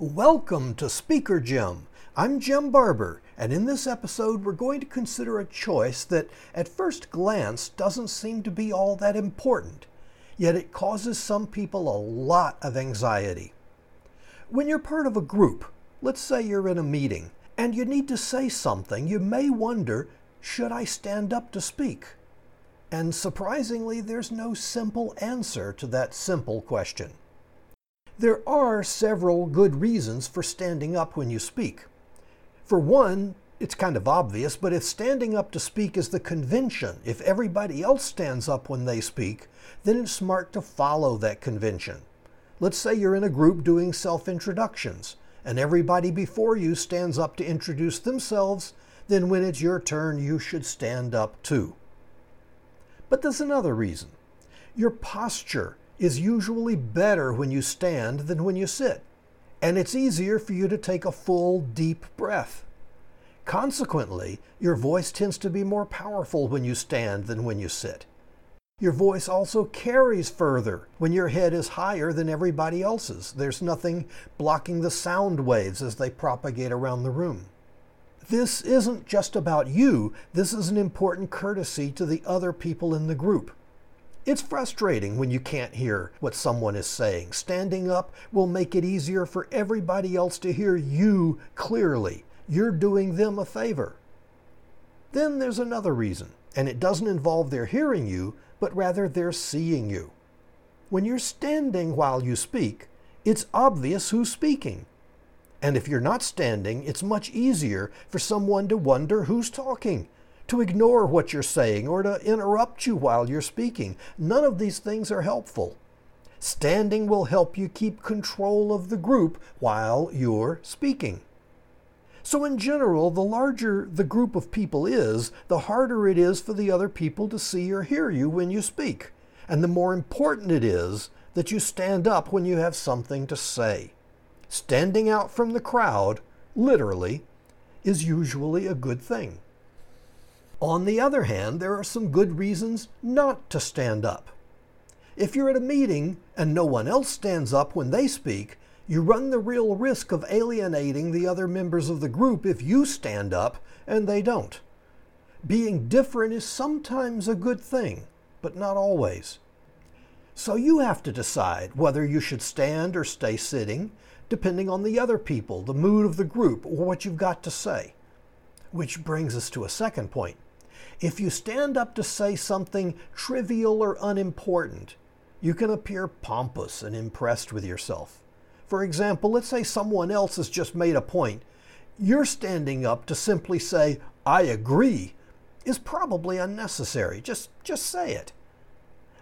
Welcome to Speaker Jim. I'm Jim Barber, and in this episode, we're going to consider a choice that at first glance doesn't seem to be all that important, yet it causes some people a lot of anxiety. When you're part of a group, let's say you're in a meeting, and you need to say something, you may wonder should I stand up to speak? And surprisingly, there's no simple answer to that simple question. There are several good reasons for standing up when you speak. For one, it's kind of obvious, but if standing up to speak is the convention, if everybody else stands up when they speak, then it's smart to follow that convention. Let's say you're in a group doing self introductions, and everybody before you stands up to introduce themselves, then when it's your turn, you should stand up too. But there's another reason. Your posture is usually better when you stand than when you sit, and it's easier for you to take a full, deep breath. Consequently, your voice tends to be more powerful when you stand than when you sit. Your voice also carries further when your head is higher than everybody else's. There's nothing blocking the sound waves as they propagate around the room. This isn't just about you, this is an important courtesy to the other people in the group. It's frustrating when you can't hear what someone is saying. Standing up will make it easier for everybody else to hear you clearly. You're doing them a favor. Then there's another reason, and it doesn't involve their hearing you, but rather their seeing you. When you're standing while you speak, it's obvious who's speaking. And if you're not standing, it's much easier for someone to wonder who's talking to ignore what you're saying or to interrupt you while you're speaking. None of these things are helpful. Standing will help you keep control of the group while you're speaking. So, in general, the larger the group of people is, the harder it is for the other people to see or hear you when you speak. And the more important it is that you stand up when you have something to say. Standing out from the crowd, literally, is usually a good thing. On the other hand, there are some good reasons not to stand up. If you're at a meeting and no one else stands up when they speak, you run the real risk of alienating the other members of the group if you stand up and they don't. Being different is sometimes a good thing, but not always. So you have to decide whether you should stand or stay sitting, depending on the other people, the mood of the group, or what you've got to say. Which brings us to a second point. If you stand up to say something trivial or unimportant, you can appear pompous and impressed with yourself. For example, let's say someone else has just made a point. You're standing up to simply say, I agree, is probably unnecessary. Just, just say it.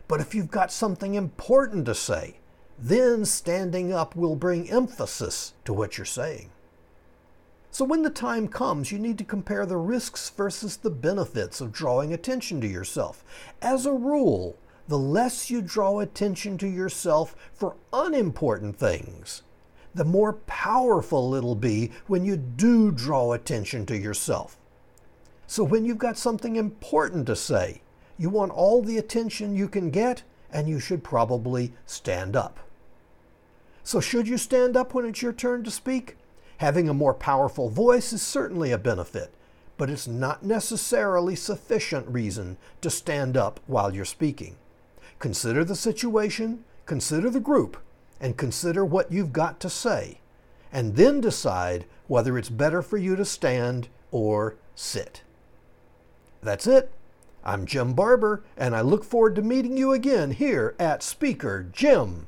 But if you've got something important to say, then standing up will bring emphasis to what you're saying. So when the time comes, you need to compare the risks versus the benefits of drawing attention to yourself. As a rule, the less you draw attention to yourself for unimportant things, the more powerful it'll be when you do draw attention to yourself. So when you've got something important to say, you want all the attention you can get, and you should probably stand up. So, should you stand up when it's your turn to speak? Having a more powerful voice is certainly a benefit, but it's not necessarily sufficient reason to stand up while you're speaking. Consider the situation, consider the group, and consider what you've got to say, and then decide whether it's better for you to stand or sit. That's it. I'm Jim Barber, and I look forward to meeting you again here at Speaker Jim.